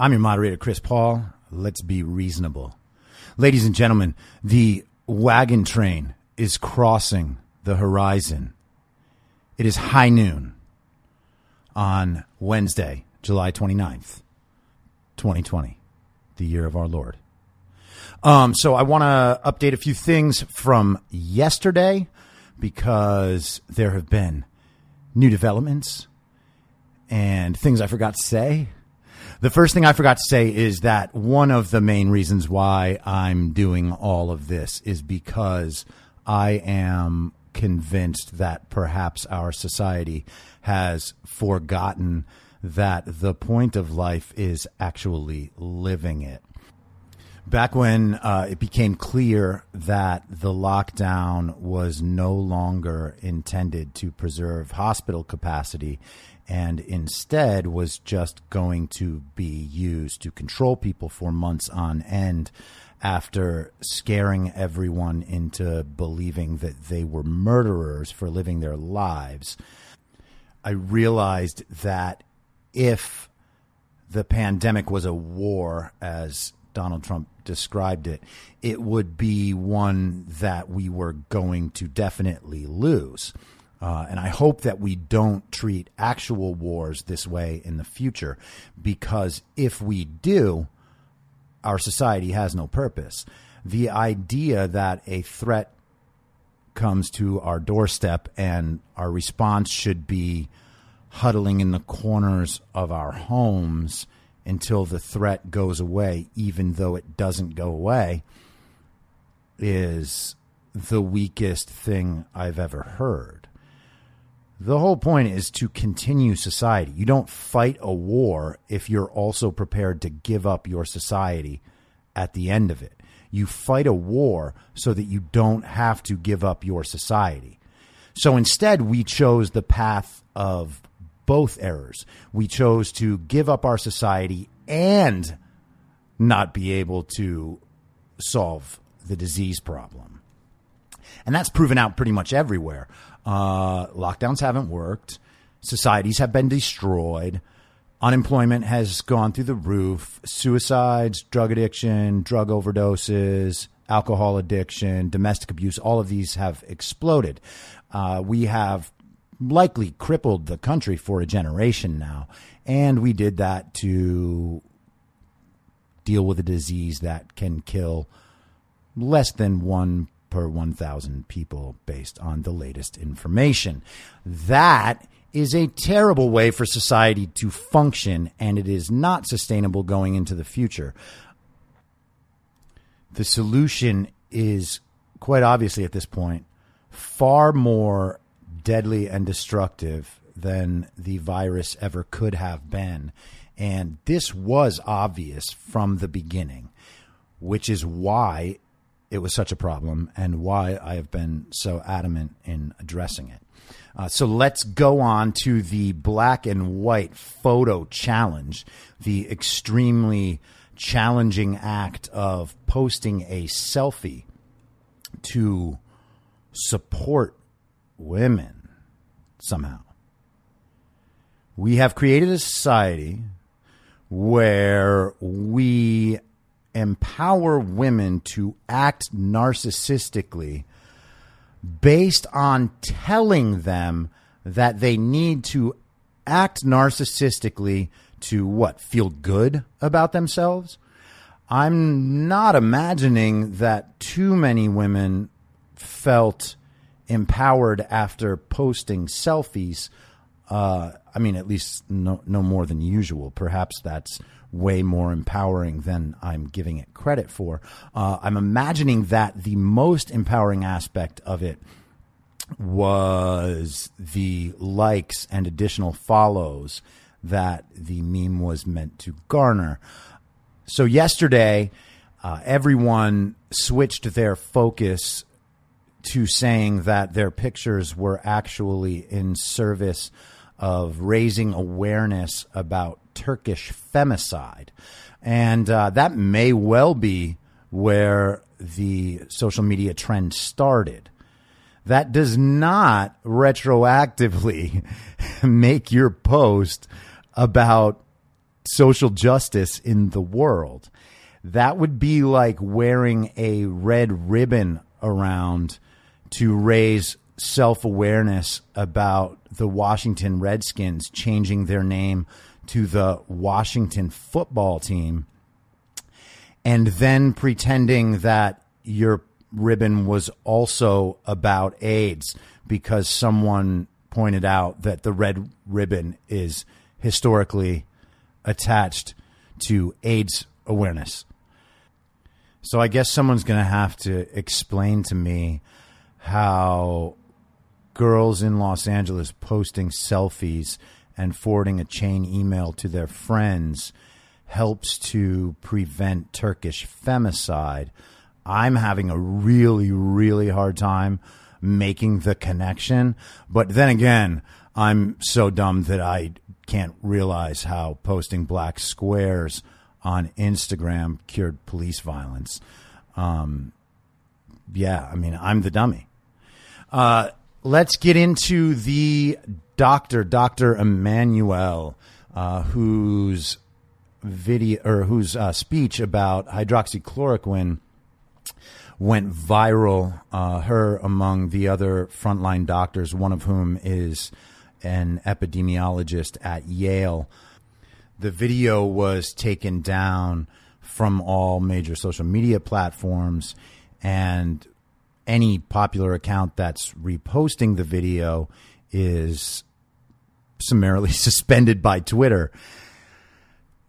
I'm your moderator, Chris Paul. Let's be reasonable. Ladies and gentlemen, the wagon train is crossing the horizon. It is high noon on Wednesday, July 29th, 2020, the year of our Lord. Um, so I want to update a few things from yesterday because there have been new developments and things I forgot to say. The first thing I forgot to say is that one of the main reasons why I'm doing all of this is because I am convinced that perhaps our society has forgotten that the point of life is actually living it. Back when uh, it became clear that the lockdown was no longer intended to preserve hospital capacity and instead was just going to be used to control people for months on end after scaring everyone into believing that they were murderers for living their lives. I realized that if the pandemic was a war, as Donald Trump described it, it would be one that we were going to definitely lose. Uh, and I hope that we don't treat actual wars this way in the future, because if we do, our society has no purpose. The idea that a threat comes to our doorstep and our response should be huddling in the corners of our homes until the threat goes away, even though it doesn't go away, is the weakest thing I've ever heard. The whole point is to continue society. You don't fight a war if you're also prepared to give up your society at the end of it. You fight a war so that you don't have to give up your society. So instead, we chose the path of both errors. We chose to give up our society and not be able to solve the disease problem. And that's proven out pretty much everywhere. Uh, lockdowns haven't worked. Societies have been destroyed. Unemployment has gone through the roof. Suicides, drug addiction, drug overdoses, alcohol addiction, domestic abuse, all of these have exploded. Uh, we have likely crippled the country for a generation now. And we did that to deal with a disease that can kill less than one per 1,000 people based on the latest information. That is a terrible way for society to function, and it is not sustainable going into the future. The solution is quite obviously at this point far more deadly and destructive than the virus ever could have been. And this was obvious from the beginning, which is why it was such a problem and why I have been so adamant in addressing it. Uh, so let's go on to the black and white photo challenge, the extremely challenging act of posting a selfie to support women somehow. We have created a society where we empower women to act narcissistically based on telling them that they need to act narcissistically to what? Feel good about themselves? I'm not imagining that too many women felt empowered after posting selfies. Uh, I mean, at least no, no more than usual. Perhaps that's way more empowering than I'm giving it credit for. Uh, I'm imagining that the most empowering aspect of it was the likes and additional follows that the meme was meant to garner. So, yesterday, uh, everyone switched their focus to saying that their pictures were actually in service of raising awareness about Turkish femicide. And uh, that may well be where the social media trend started. That does not retroactively make your post about social justice in the world. That would be like wearing a red ribbon around to raise self awareness about the Washington Redskins changing their name to the Washington football team and then pretending that your ribbon was also about AIDS because someone pointed out that the red ribbon is historically attached to AIDS awareness. So I guess someone's going to have to explain to me how girls in Los Angeles posting selfies and forwarding a chain email to their friends helps to prevent Turkish femicide. I'm having a really, really hard time making the connection. But then again, I'm so dumb that I can't realize how posting black squares on Instagram cured police violence. Um, yeah, I mean, I'm the dummy. Uh, let's get into the doctor, Dr. Immanuel, uh, whose video or whose uh, speech about hydroxychloroquine went viral. Uh, her among the other frontline doctors, one of whom is an epidemiologist at Yale. The video was taken down from all major social media platforms, and any popular account that's reposting the video is summarily suspended by Twitter.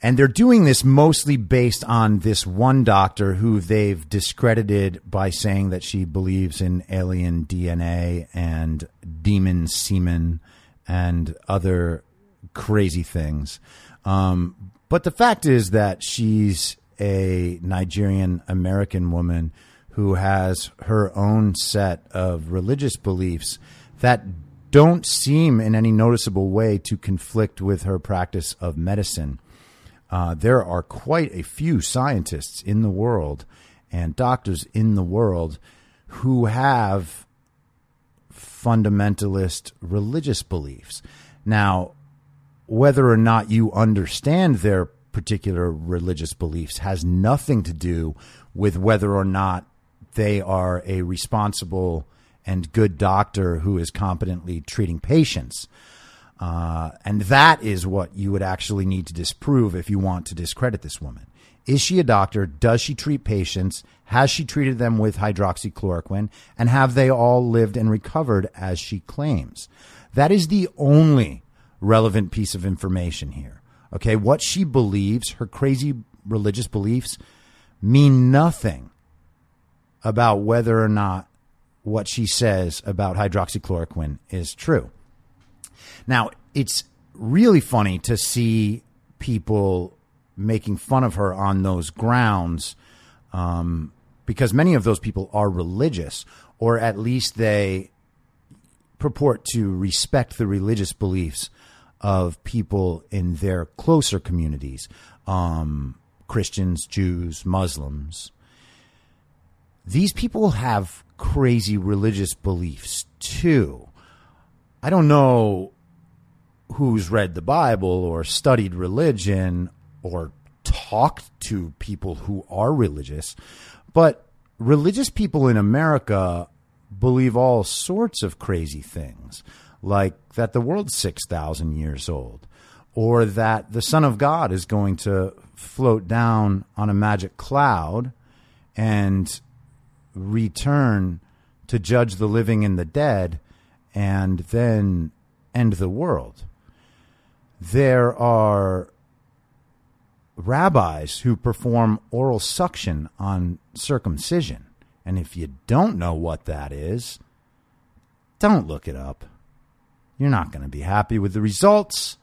And they're doing this mostly based on this one doctor who they've discredited by saying that she believes in alien DNA and demon semen and other crazy things. Um, but the fact is that she's a Nigerian American woman who has her own set of religious beliefs that don't seem in any noticeable way to conflict with her practice of medicine. Uh, there are quite a few scientists in the world and doctors in the world who have fundamentalist religious beliefs. Now, whether or not you understand their particular religious beliefs has nothing to do with whether or not they are a responsible and good doctor who is competently treating patients. Uh, and that is what you would actually need to disprove if you want to discredit this woman. Is she a doctor? Does she treat patients? Has she treated them with hydroxychloroquine? And have they all lived and recovered as she claims? That is the only relevant piece of information here. Okay. What she believes, her crazy religious beliefs, mean nothing about whether or not what she says about hydroxychloroquine is true. Now, it's really funny to see people making fun of her on those grounds um, because many of those people are religious, or at least they purport to respect the religious beliefs of people in their closer communities um, Christians, Jews, Muslims. These people have crazy religious beliefs too. I don't know who's read the Bible or studied religion or talked to people who are religious, but religious people in America believe all sorts of crazy things, like that the world's 6,000 years old, or that the Son of God is going to float down on a magic cloud and return to judge the living and the dead and then end the world. There are rabbis who perform oral suction on circumcision. And if you don't know what that is, don't look it up. You're not going to be happy with the results.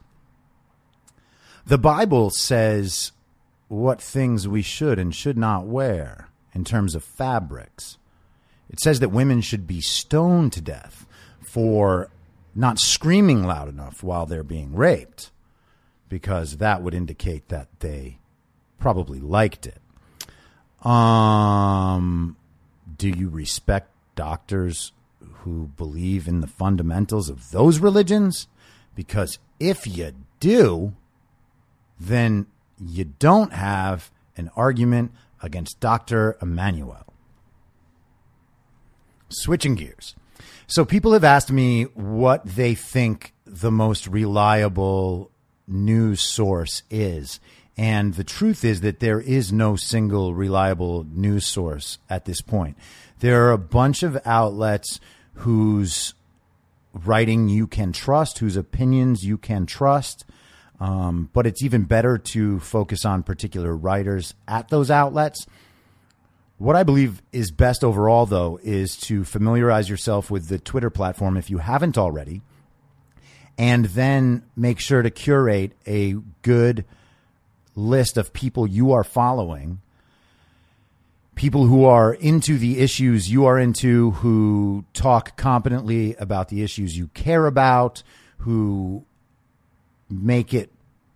The Bible says what things we should and should not wear in terms of fabrics. It says that women should be stoned to death for not screaming loud enough while they're being raped because that would indicate that they probably liked it. Um, do you respect doctors who believe in the fundamentals of those religions? Because if you do, then you don't have an argument against Dr. Immanuel. Switching gears. So, people have asked me what they think the most reliable news source is. And the truth is that there is no single reliable news source at this point. There are a bunch of outlets whose writing you can trust, whose opinions you can trust. Um, but it's even better to focus on particular writers at those outlets. What I believe is best overall, though, is to familiarize yourself with the Twitter platform if you haven't already and then make sure to curate a good list of people you are following people who are into the issues you are into who talk competently about the issues you care about who make it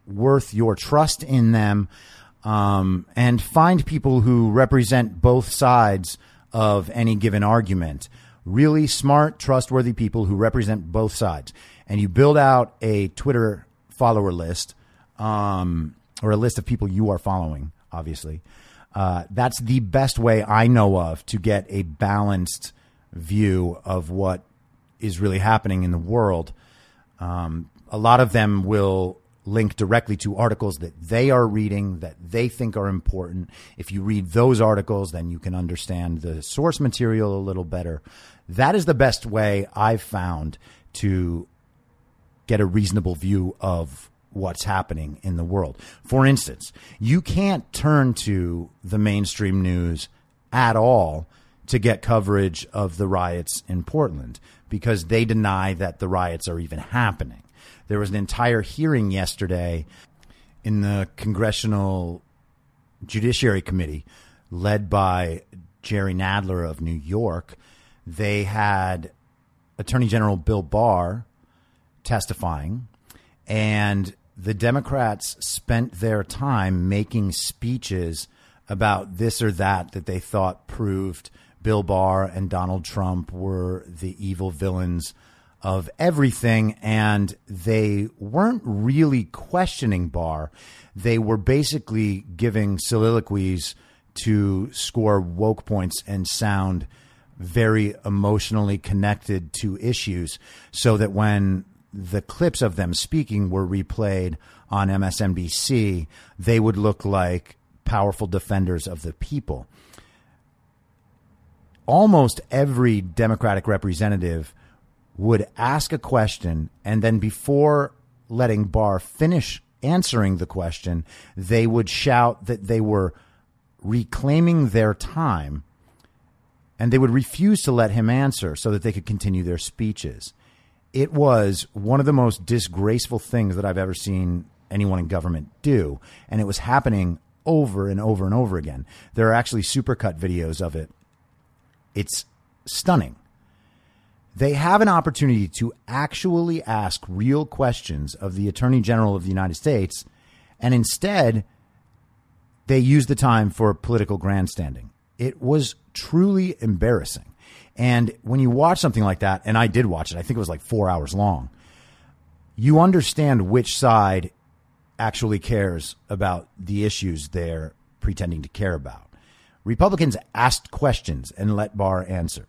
worth your trust in them um, and find people who represent both sides of any given argument. Really smart trustworthy people who represent both sides. And you build out a Twitter follower list um, or a list of people you are following, obviously, uh, that's the best way I know of to get a balanced view of what is really happening in the world. Um, a lot of them will link directly to articles that they are reading that they think are important. If you read those articles, then you can understand the source material a little better. That is the best way I've found to get a reasonable view of what's happening in the world. For instance, you can't turn to the mainstream news at all to get coverage of the riots in Portland because they deny that the riots are even happening. There was an entire hearing yesterday in the Congressional Judiciary Committee led by Jerry Nadler of New York. They had Attorney General Bill Barr testifying, and the Democrats spent their time making speeches about this or that that they thought proved Bill Barr and Donald Trump were the evil villains of everything. And they weren't really questioning Barr. They were basically giving soliloquies to score woke points and sound very emotionally connected to issues so that when the clips of them speaking were replayed on MSNBC, they would look like powerful defenders of the people. Almost every Democratic representative would ask a question, and then before letting Barr finish answering the question, they would shout that they were reclaiming their time and they would refuse to let him answer so that they could continue their speeches it was one of the most disgraceful things that I've ever seen anyone in government do. And it was happening over and over and over again. There are actually supercut videos of it. It's stunning. They have an opportunity to actually ask real questions of the Attorney General of the United States, and instead, they use the time for political grandstanding. It was truly embarrassing. And when you watch something like that, and I did watch it, I think it was like four hours long, you understand which side actually cares about the issues they're pretending to care about. Republicans asked questions and let Barr answer.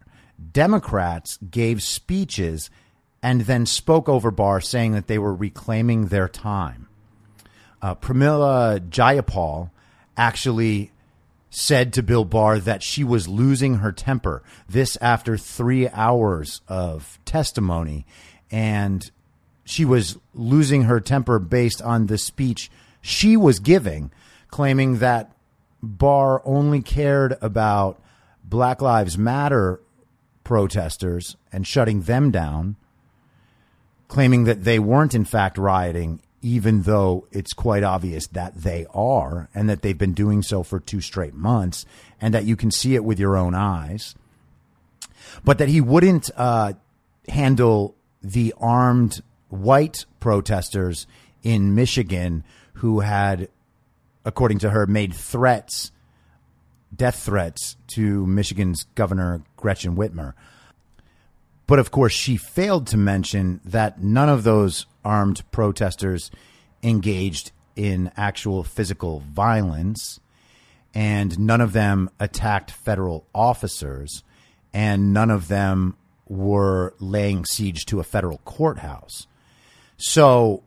Democrats gave speeches and then spoke over Barr, saying that they were reclaiming their time. Uh, Pramila Jayapal actually said to Bill Barr that she was losing her temper. This after three hours of testimony. And she was losing her temper based on the speech she was giving, claiming that Barr only cared about Black Lives Matter protesters and shutting them down, claiming that they weren't in fact rioting, even though it's quite obvious that they are and that they've been doing so for two straight months and that you can see it with your own eyes. But that he wouldn't uh, handle the armed white protesters in Michigan who had according to her, made threats, death threats to Michigan's Governor Gretchen Whitmer. But of course, she failed to mention that none of those armed protesters engaged in actual physical violence, and none of them attacked federal officers, and none of them were laying siege to a federal courthouse. So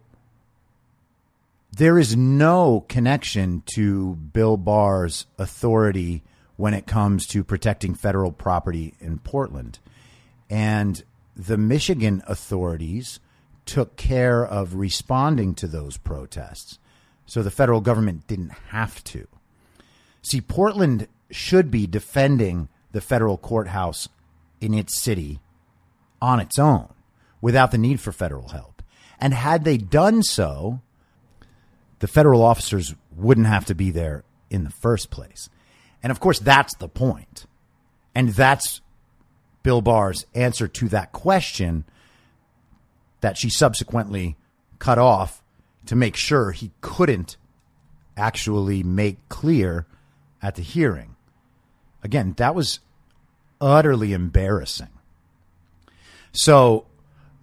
there is no connection to Bill Barr's authority when it comes to protecting federal property in Portland. And the Michigan authorities took care of responding to those protests. So the federal government didn't have to. See, Portland should be defending the federal courthouse in its city on its own without the need for federal help. And had they done so, the federal officers wouldn't have to be there in the first place. And of course, that's the point. And that's Bill Barr's answer to that question that she subsequently cut off to make sure he couldn't actually make clear at the hearing. Again, that was utterly embarrassing. So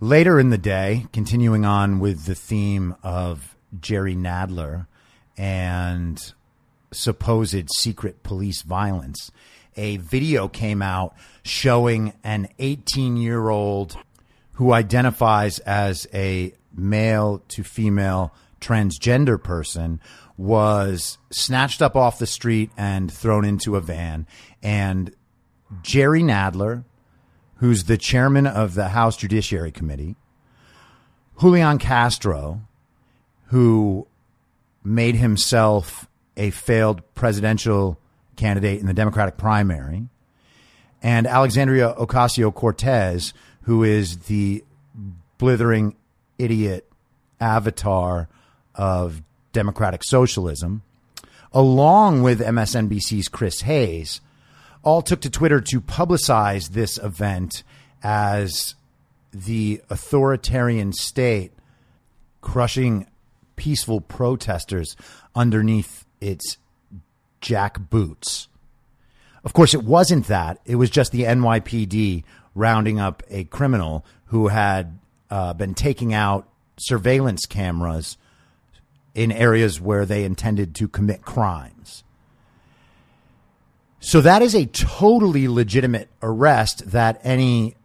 later in the day, continuing on with the theme of Jerry Nadler and supposed secret police violence. A video came out showing an 18 year old who identifies as a male to female transgender person was snatched up off the street and thrown into a van. And Jerry Nadler, who's the chairman of the House Judiciary Committee, Julian Castro, who made himself a failed presidential candidate in the Democratic primary, and Alexandria Ocasio Cortez, who is the blithering idiot avatar of democratic socialism, along with MSNBC's Chris Hayes, all took to Twitter to publicize this event as the authoritarian state crushing peaceful protesters underneath its jack boots. Of course, it wasn't that. It was just the NYPD rounding up a criminal who had uh, been taking out surveillance cameras in areas where they intended to commit crimes. So that is a totally legitimate arrest that any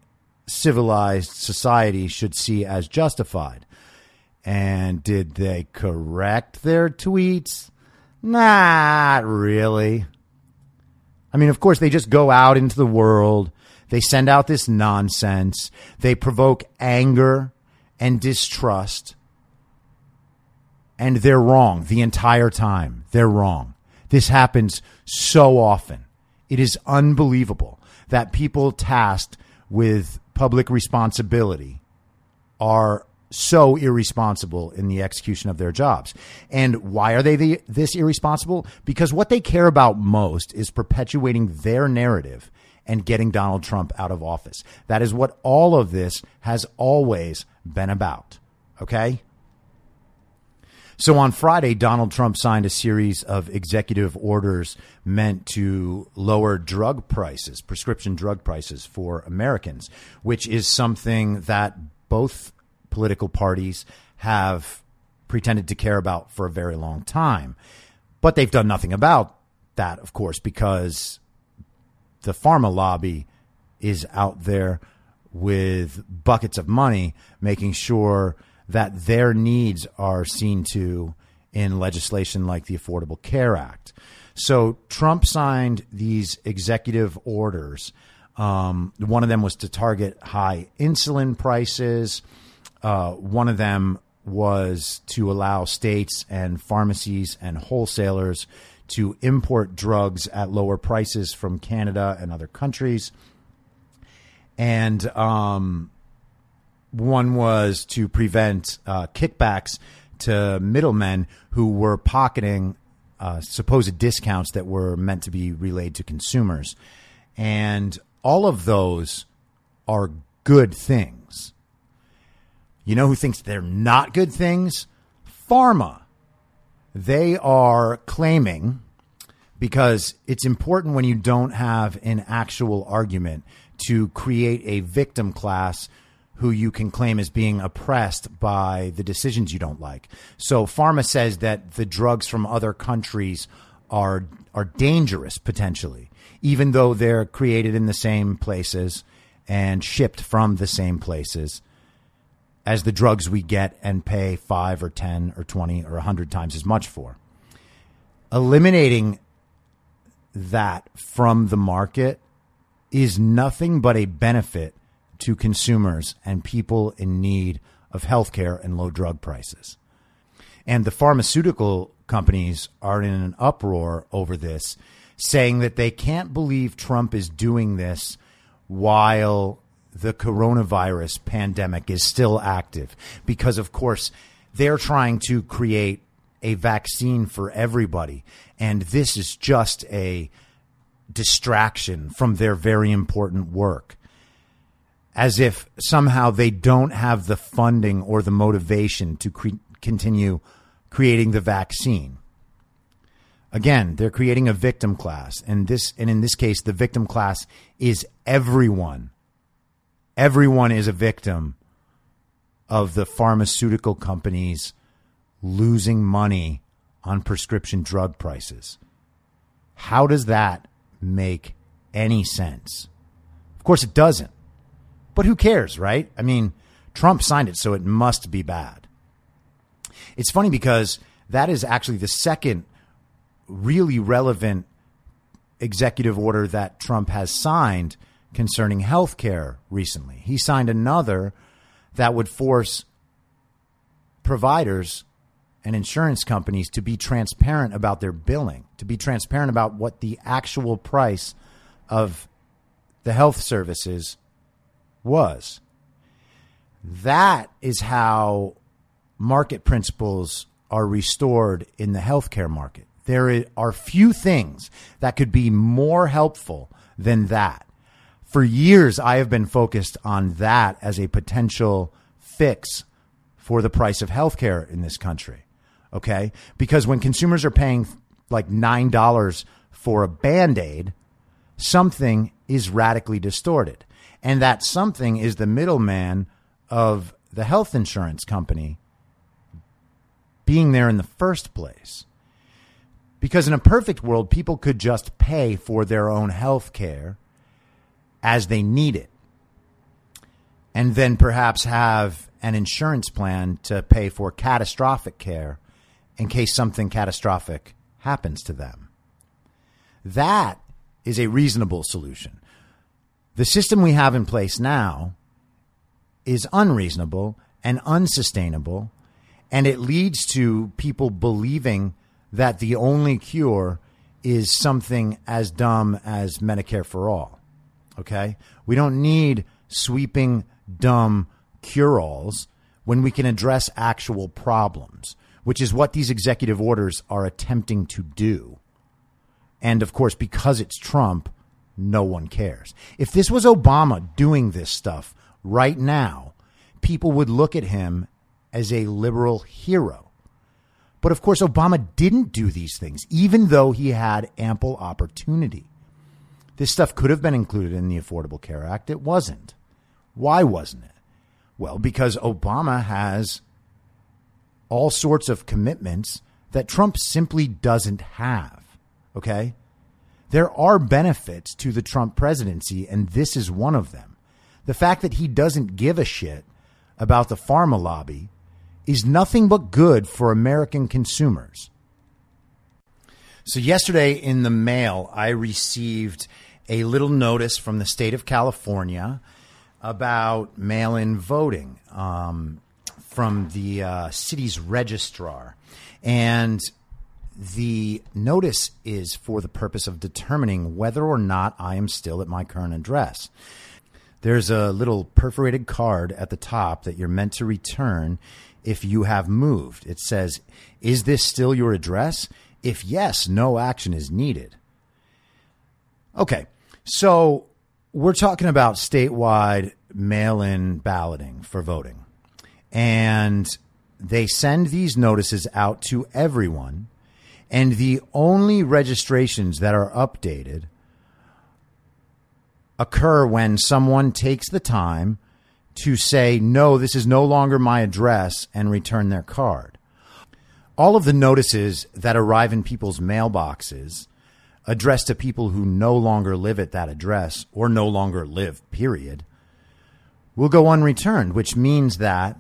civilized society should see as justified. And did they correct their tweets? Not really. I mean, of course, they just go out into the world. They send out this nonsense. They provoke anger and distrust. And they're wrong the entire time. They're wrong. This happens so often. It is unbelievable that people tasked with public responsibility are so irresponsible in the execution of their jobs. And why are they the, this irresponsible? Because what they care about most is perpetuating their narrative and getting Donald Trump out of office. That is what all of this has always been about. Okay? So on Friday, Donald Trump signed a series of executive orders meant to lower drug prices, prescription drug prices for Americans, which is something that both political parties have pretended to care about for a very long time. But they've done nothing about that, of course, because the pharma lobby is out there with buckets of money making sure that their needs are seen to in legislation like the Affordable Care Act. So Trump signed these executive orders. Um, one of them was to target high insulin prices. Uh, one of them was to allow states and pharmacies and wholesalers to import drugs at lower prices from Canada and other countries. And um, one was to prevent uh, kickbacks to middlemen who were pocketing uh, supposed discounts that were meant to be relayed to consumers. And all of those are good things. You know who thinks they're not good things? Pharma. They are claiming, because it's important when you don't have an actual argument, to create a victim class who you can claim as being oppressed by the decisions you don't like. So pharma says that the drugs from other countries are are dangerous potentially, even though they're created in the same places and shipped from the same places as the drugs we get and pay 5 or 10 or 20 or 100 times as much for. Eliminating that from the market is nothing but a benefit to consumers and people in need of health care and low drug prices. And the pharmaceutical companies are in an uproar over this, saying that they can't believe Trump is doing this while the coronavirus pandemic is still active. Because, of course, they're trying to create a vaccine for everybody. And this is just a distraction from their very important work as if somehow they don't have the funding or the motivation to cre- continue creating the vaccine. Again, they're creating a victim class, and this and in this case, the victim class is everyone. Everyone is a victim of the pharmaceutical companies losing money on prescription drug prices. How does that make any sense? Of course, it doesn't. But who cares, right? I mean, Trump signed it, so it must be bad. It's funny because that is actually the second really relevant executive order that Trump has signed concerning health care recently. He signed another that would force providers and insurance companies to be transparent about their billing, to be transparent about what the actual price of the health services was. That is how market principles are restored in the healthcare market. There are few things that could be more helpful than that. For years, I have been focused on that as a potential fix for the price of healthcare in this country. Okay. Because when consumers are paying like $9 for a band aid, something is radically distorted. And that something is the middleman of the health insurance company being there in the first place. Because in a perfect world, people could just pay for their own health care as they need it. And then perhaps have an insurance plan to pay for catastrophic care in case something catastrophic happens to them. That is a reasonable solution. The system we have in place now is unreasonable and unsustainable, and it leads to people believing that the only cure is something as dumb as Medicare for all. Okay? We don't need sweeping, dumb cure alls when we can address actual problems, which is what these executive orders are attempting to do. And of course, because it's Trump, no one cares. If this was Obama doing this stuff right now, people would look at him as a liberal hero. But of course, Obama didn't do these things, even though he had ample opportunity. This stuff could have been included in the Affordable Care Act. It wasn't. Why wasn't it? Well, because Obama has all sorts of commitments that Trump simply doesn't have. Okay? There are benefits to the Trump presidency, and this is one of them. The fact that he doesn't give a shit about the pharma lobby is nothing but good for American consumers. So, yesterday in the mail, I received a little notice from the state of California about mail in voting um, from the uh, city's registrar. And the notice is for the purpose of determining whether or not I am still at my current address. There's a little perforated card at the top that you're meant to return if you have moved. It says, Is this still your address? If yes, no action is needed. Okay, so we're talking about statewide mail in balloting for voting. And they send these notices out to everyone and the only registrations that are updated occur when someone takes the time to say, no, this is no longer my address and return their card. All of the notices that arrive in people's mailboxes addressed to people who no longer live at that address or no longer live, period, will go unreturned, which means that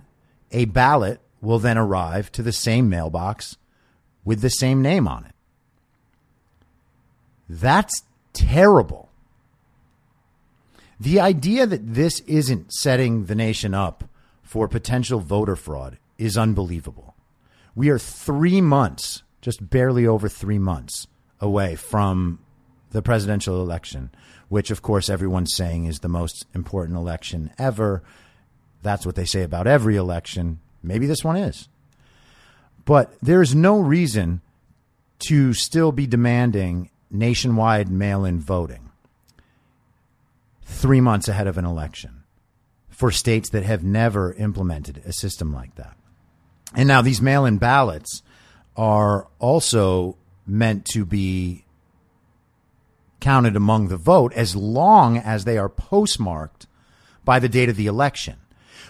a ballot will then arrive to the same mailbox with the same name on it. That's terrible. The idea that this isn't setting the nation up for potential voter fraud is unbelievable. We are three months, just barely over three months away from the presidential election, which, of course, everyone's saying is the most important election ever. That's what they say about every election. Maybe this one is. But there's no reason to still be demanding nationwide mail in voting three months ahead of an election for states that have never implemented a system like that. And now these mail in ballots are also meant to be counted among the vote as long as they are postmarked by the date of the election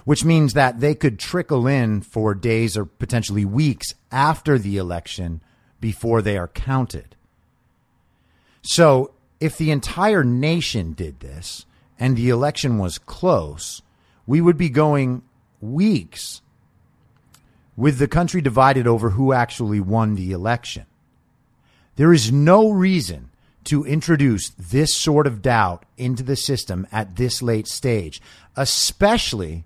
which means that they could trickle in for days or potentially weeks after the election before they are counted. So, if the entire nation did this and the election was close, we would be going weeks with the country divided over who actually won the election. There is no reason to introduce this sort of doubt into the system at this late stage, especially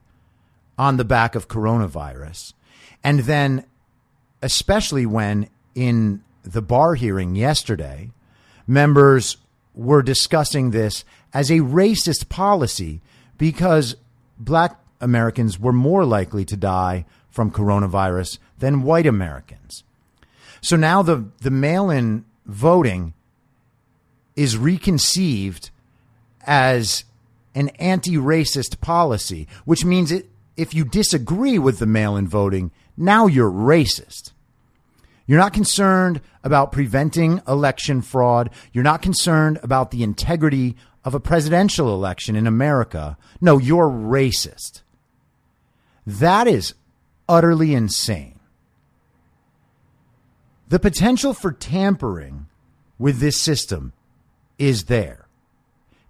on the back of coronavirus. And then, especially when in the Barr hearing yesterday, members were discussing this as a racist policy because black Americans were more likely to die from coronavirus than white Americans. So now the, the mail in voting is reconceived as an anti racist policy, which means it, if you disagree with the mail in voting, now you're racist. You're not concerned about preventing election fraud. You're not concerned about the integrity of a presidential election in America. No, you're racist. That is utterly insane. The potential for tampering with this system is there.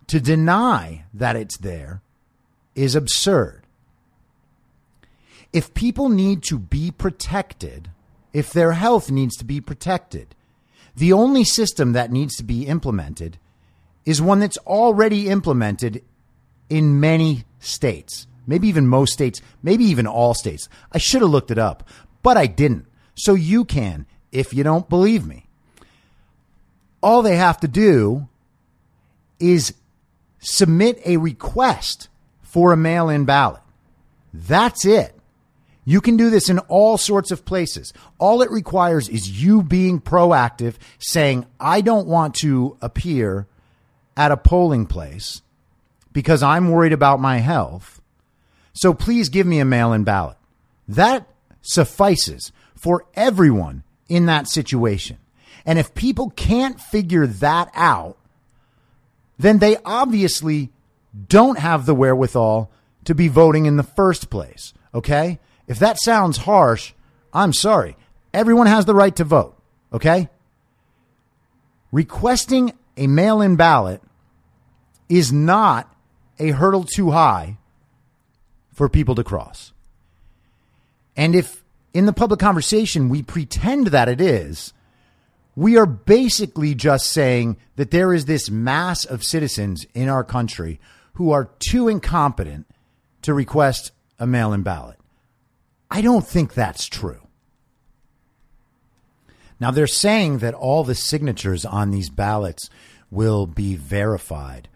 To deny that it's there is absurd if people need to be protected, if their health needs to be protected, the only system that needs to be implemented is one that's already implemented in many states, maybe even most states, maybe even all states. I should have looked it up, but I didn't. So you can if you don't believe me. All they have to do is submit a request for a mail in ballot. That's it. You can do this in all sorts of places. All it requires is you being proactive, saying, I don't want to appear at a polling place because I'm worried about my health. So please give me a mail in ballot. That suffices for everyone in that situation. And if people can't figure that out, then they obviously don't have the wherewithal to be voting in the first place. Okay? If that sounds harsh, I'm sorry. Everyone has the right to vote. Okay? Requesting a mail in ballot is not a hurdle too high for people to cross. And if in the public conversation we pretend that it is, we are basically just saying that there is this mass of citizens in our country who are too incompetent to request a mail in ballot. I don't think that's true. Now, they're saying that all the signatures on these ballots will be verified.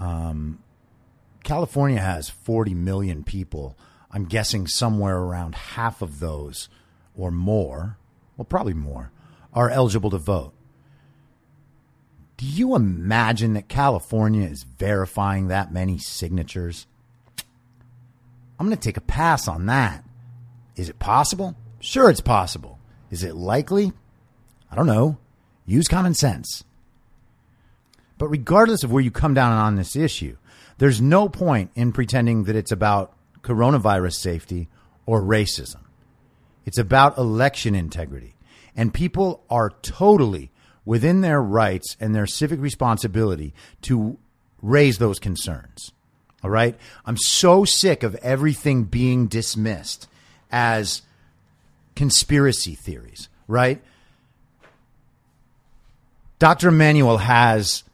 Um, California has 40 million people. I'm guessing somewhere around half of those or more, well, probably more, are eligible to vote. Do you imagine that California is verifying that many signatures? I'm going to take a pass on that. Is it possible? Sure, it's possible. Is it likely? I don't know. Use common sense. But regardless of where you come down on this issue, there's no point in pretending that it's about coronavirus safety or racism. It's about election integrity. And people are totally within their rights and their civic responsibility to raise those concerns. All right? I'm so sick of everything being dismissed as conspiracy theories, right? Dr. Emanuel has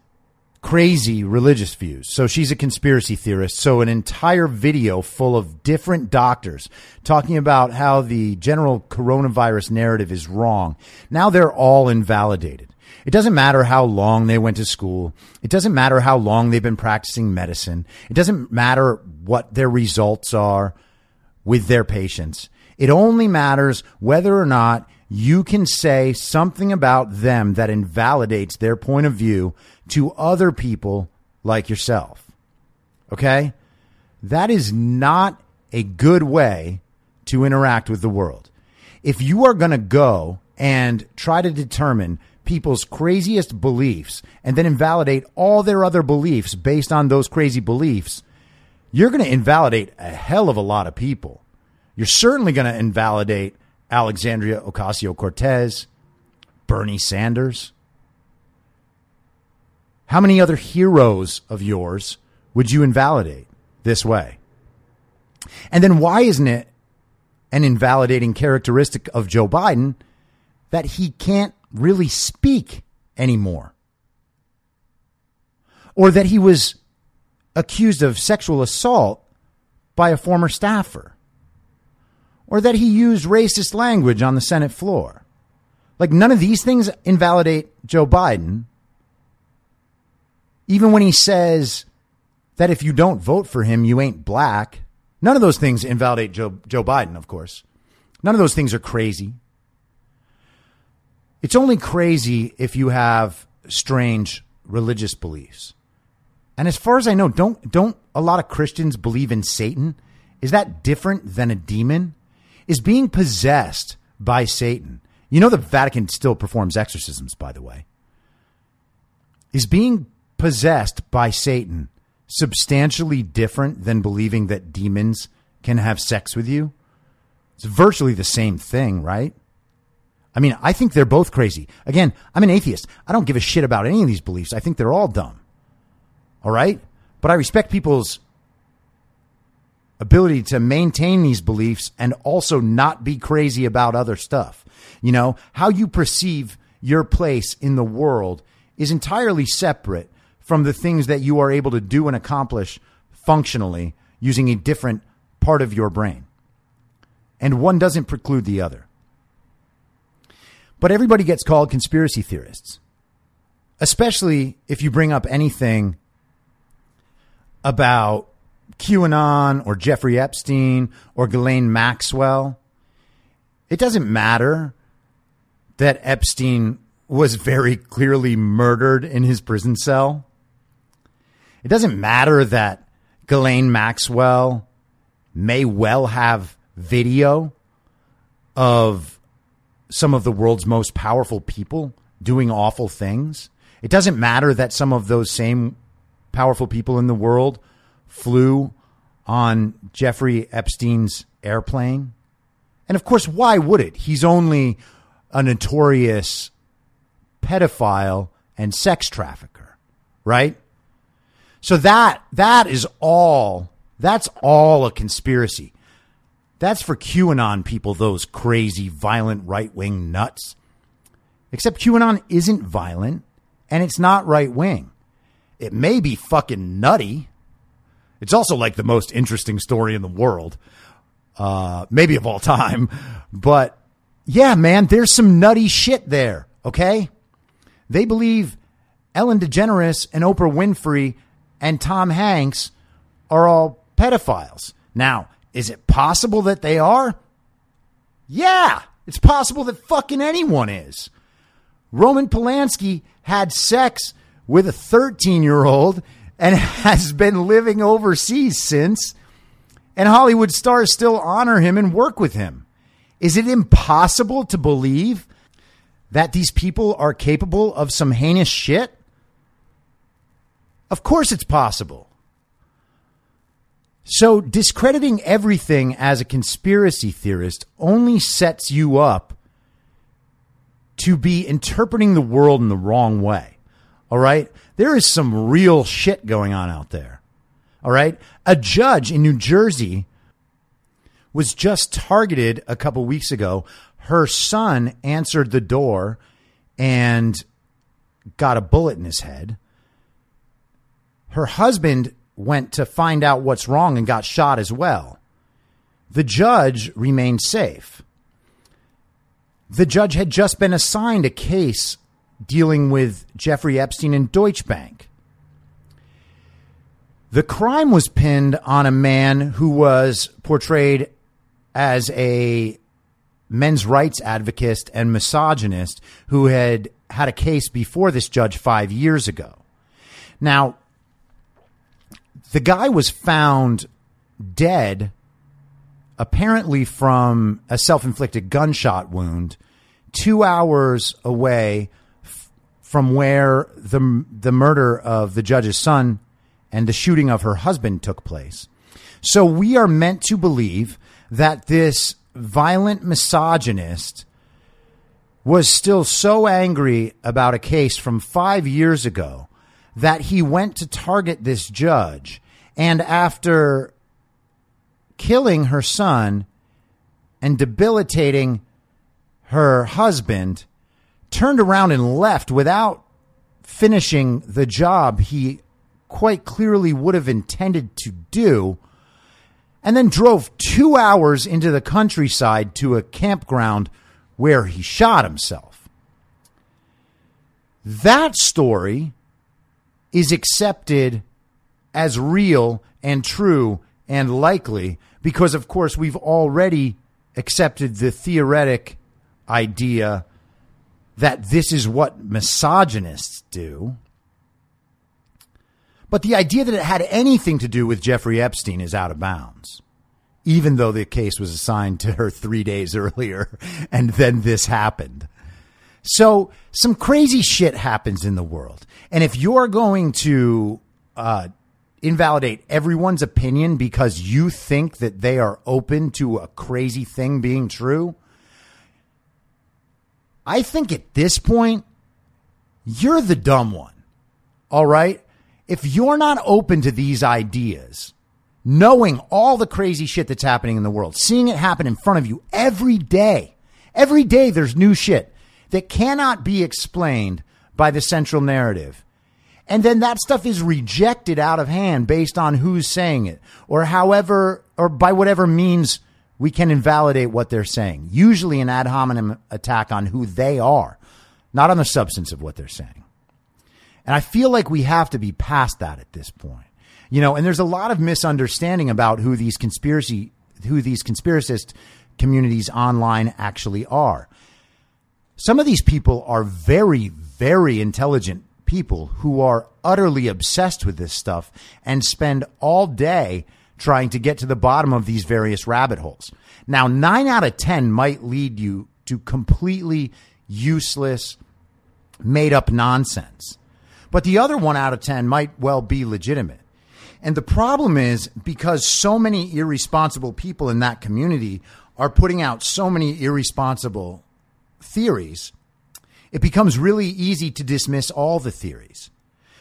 crazy religious views. So she's a conspiracy theorist. So an entire video full of different doctors talking about how the general coronavirus narrative is wrong. Now they're all invalidated. It doesn't matter how long they went to school. It doesn't matter how long they've been practicing medicine. It doesn't matter what their results are with their patients. It only matters whether or not you can say something about them that invalidates their point of view to other people like yourself. Okay? That is not a good way to interact with the world. If you are going to go and try to determine people's craziest beliefs and then invalidate all their other beliefs based on those crazy beliefs, you're going to invalidate a hell of a lot of people. You're certainly going to invalidate Alexandria Ocasio Cortez, Bernie Sanders. How many other heroes of yours would you invalidate this way? And then why isn't it an invalidating characteristic of Joe Biden that he can't really speak anymore? Or that he was accused of sexual assault by a former staffer? Or that he used racist language on the Senate floor. Like, none of these things invalidate Joe Biden. Even when he says that if you don't vote for him, you ain't black. None of those things invalidate Joe, Joe Biden, of course. None of those things are crazy. It's only crazy if you have strange religious beliefs. And as far as I know, don't don't a lot of Christians believe in Satan? Is that different than a demon? Is being possessed by Satan. You know, the Vatican still performs exorcisms, by the way. Is being possessed by Satan substantially different than believing that demons can have sex with you? It's virtually the same thing, right? I mean, I think they're both crazy. Again, I'm an atheist. I don't give a shit about any of these beliefs. I think they're all dumb. All right? But I respect people's ability to maintain these beliefs and also not be crazy about other stuff. You know, how you perceive your place in the world is entirely separate from the things that you are able to do and accomplish functionally using a different part of your brain. And one doesn't preclude the other. But everybody gets called conspiracy theorists, especially if you bring up anything about QAnon or Jeffrey Epstein or Ghislaine Maxwell. It doesn't matter that Epstein was very clearly murdered in his prison cell. It doesn't matter that Ghislaine Maxwell may well have video of some of the world's most powerful people doing awful things. It doesn't matter that some of those same powerful people in the world flew on Jeffrey Epstein's airplane. And of course, why would it? He's only a notorious pedophile and sex trafficker, right? So that that is all that's all a conspiracy. That's for QAnon people, those crazy, violent right wing nuts. Except QAnon isn't violent and it's not right wing. It may be fucking nutty. It's also like the most interesting story in the world, uh, maybe of all time. But yeah, man, there's some nutty shit there. Okay. They believe Ellen DeGeneres and Oprah Winfrey and Tom Hanks are all pedophiles. Now, is it possible that they are? Yeah, it's possible that fucking anyone is. Roman Polanski had sex with a 13 year old and has been living overseas since, and Hollywood stars still honor him and work with him. Is it impossible to believe that these people are capable of some heinous shit? Of course it's possible. So, discrediting everything as a conspiracy theorist only sets you up to be interpreting the world in the wrong way. All right? There is some real shit going on out there. All right? A judge in New Jersey was just targeted a couple weeks ago. Her son answered the door and got a bullet in his head. Her husband went to find out what's wrong and got shot as well. The judge remained safe. The judge had just been assigned a case dealing with Jeffrey Epstein and Deutsche Bank. The crime was pinned on a man who was portrayed as a men's rights advocate and misogynist who had had a case before this judge five years ago. Now, the guy was found dead, apparently from a self inflicted gunshot wound, two hours away from where the, the murder of the judge's son and the shooting of her husband took place. So we are meant to believe that this violent misogynist was still so angry about a case from five years ago that he went to target this judge. And after killing her son and debilitating her husband, turned around and left without finishing the job he quite clearly would have intended to do, and then drove two hours into the countryside to a campground where he shot himself. That story is accepted as real and true and likely because, of course, we've already accepted the theoretic idea that this is what misogynists do. But the idea that it had anything to do with Jeffrey Epstein is out of bounds, even though the case was assigned to her three days earlier and then this happened. So some crazy shit happens in the world. And if you're going to uh, invalidate everyone's opinion because you think that they are open to a crazy thing being true, I think at this point, you're the dumb one. All right? If you're not open to these ideas, knowing all the crazy shit that's happening in the world, seeing it happen in front of you every day, every day there's new shit that cannot be explained by the central narrative. And then that stuff is rejected out of hand based on who's saying it or however, or by whatever means we can invalidate what they're saying. Usually an ad hominem attack on who they are, not on the substance of what they're saying. And I feel like we have to be past that at this point. You know, and there's a lot of misunderstanding about who these conspiracy, who these conspiracist communities online actually are. Some of these people are very, very intelligent people who are utterly obsessed with this stuff and spend all day trying to get to the bottom of these various rabbit holes. Now, nine out of 10 might lead you to completely useless, made up nonsense. But the other one out of 10 might well be legitimate. And the problem is because so many irresponsible people in that community are putting out so many irresponsible theories, it becomes really easy to dismiss all the theories.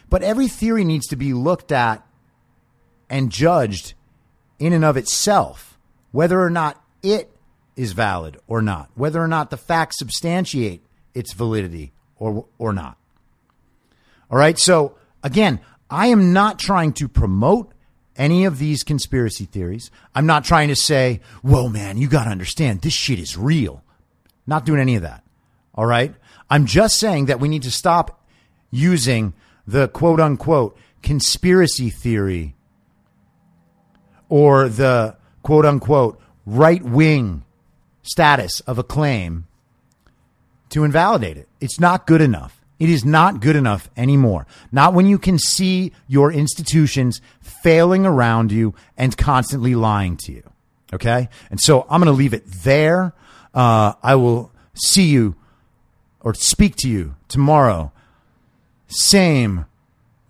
But every theory needs to be looked at and judged in and of itself, whether or not it is valid or not, whether or not the facts substantiate its validity or, or not. All right. So again, I am not trying to promote any of these conspiracy theories. I'm not trying to say, whoa, man, you got to understand this shit is real. Not doing any of that. All right. I'm just saying that we need to stop using the quote unquote conspiracy theory or the quote unquote right wing status of a claim to invalidate it. It's not good enough. It is not good enough anymore. Not when you can see your institutions failing around you and constantly lying to you. Okay. And so I'm going to leave it there. Uh, I will see you or speak to you tomorrow. Same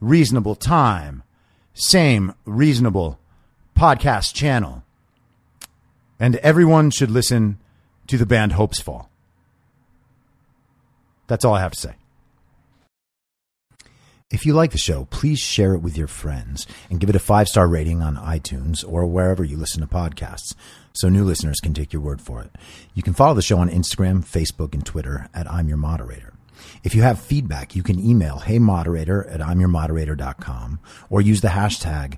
reasonable time, same reasonable podcast channel. And everyone should listen to the band Hopesfall. That's all I have to say. If you like the show, please share it with your friends and give it a five star rating on iTunes or wherever you listen to podcasts so new listeners can take your word for it. You can follow the show on Instagram, Facebook, and Twitter at I'm Your Moderator. If you have feedback, you can email heymoderator at imyourmoderator.com or use the hashtag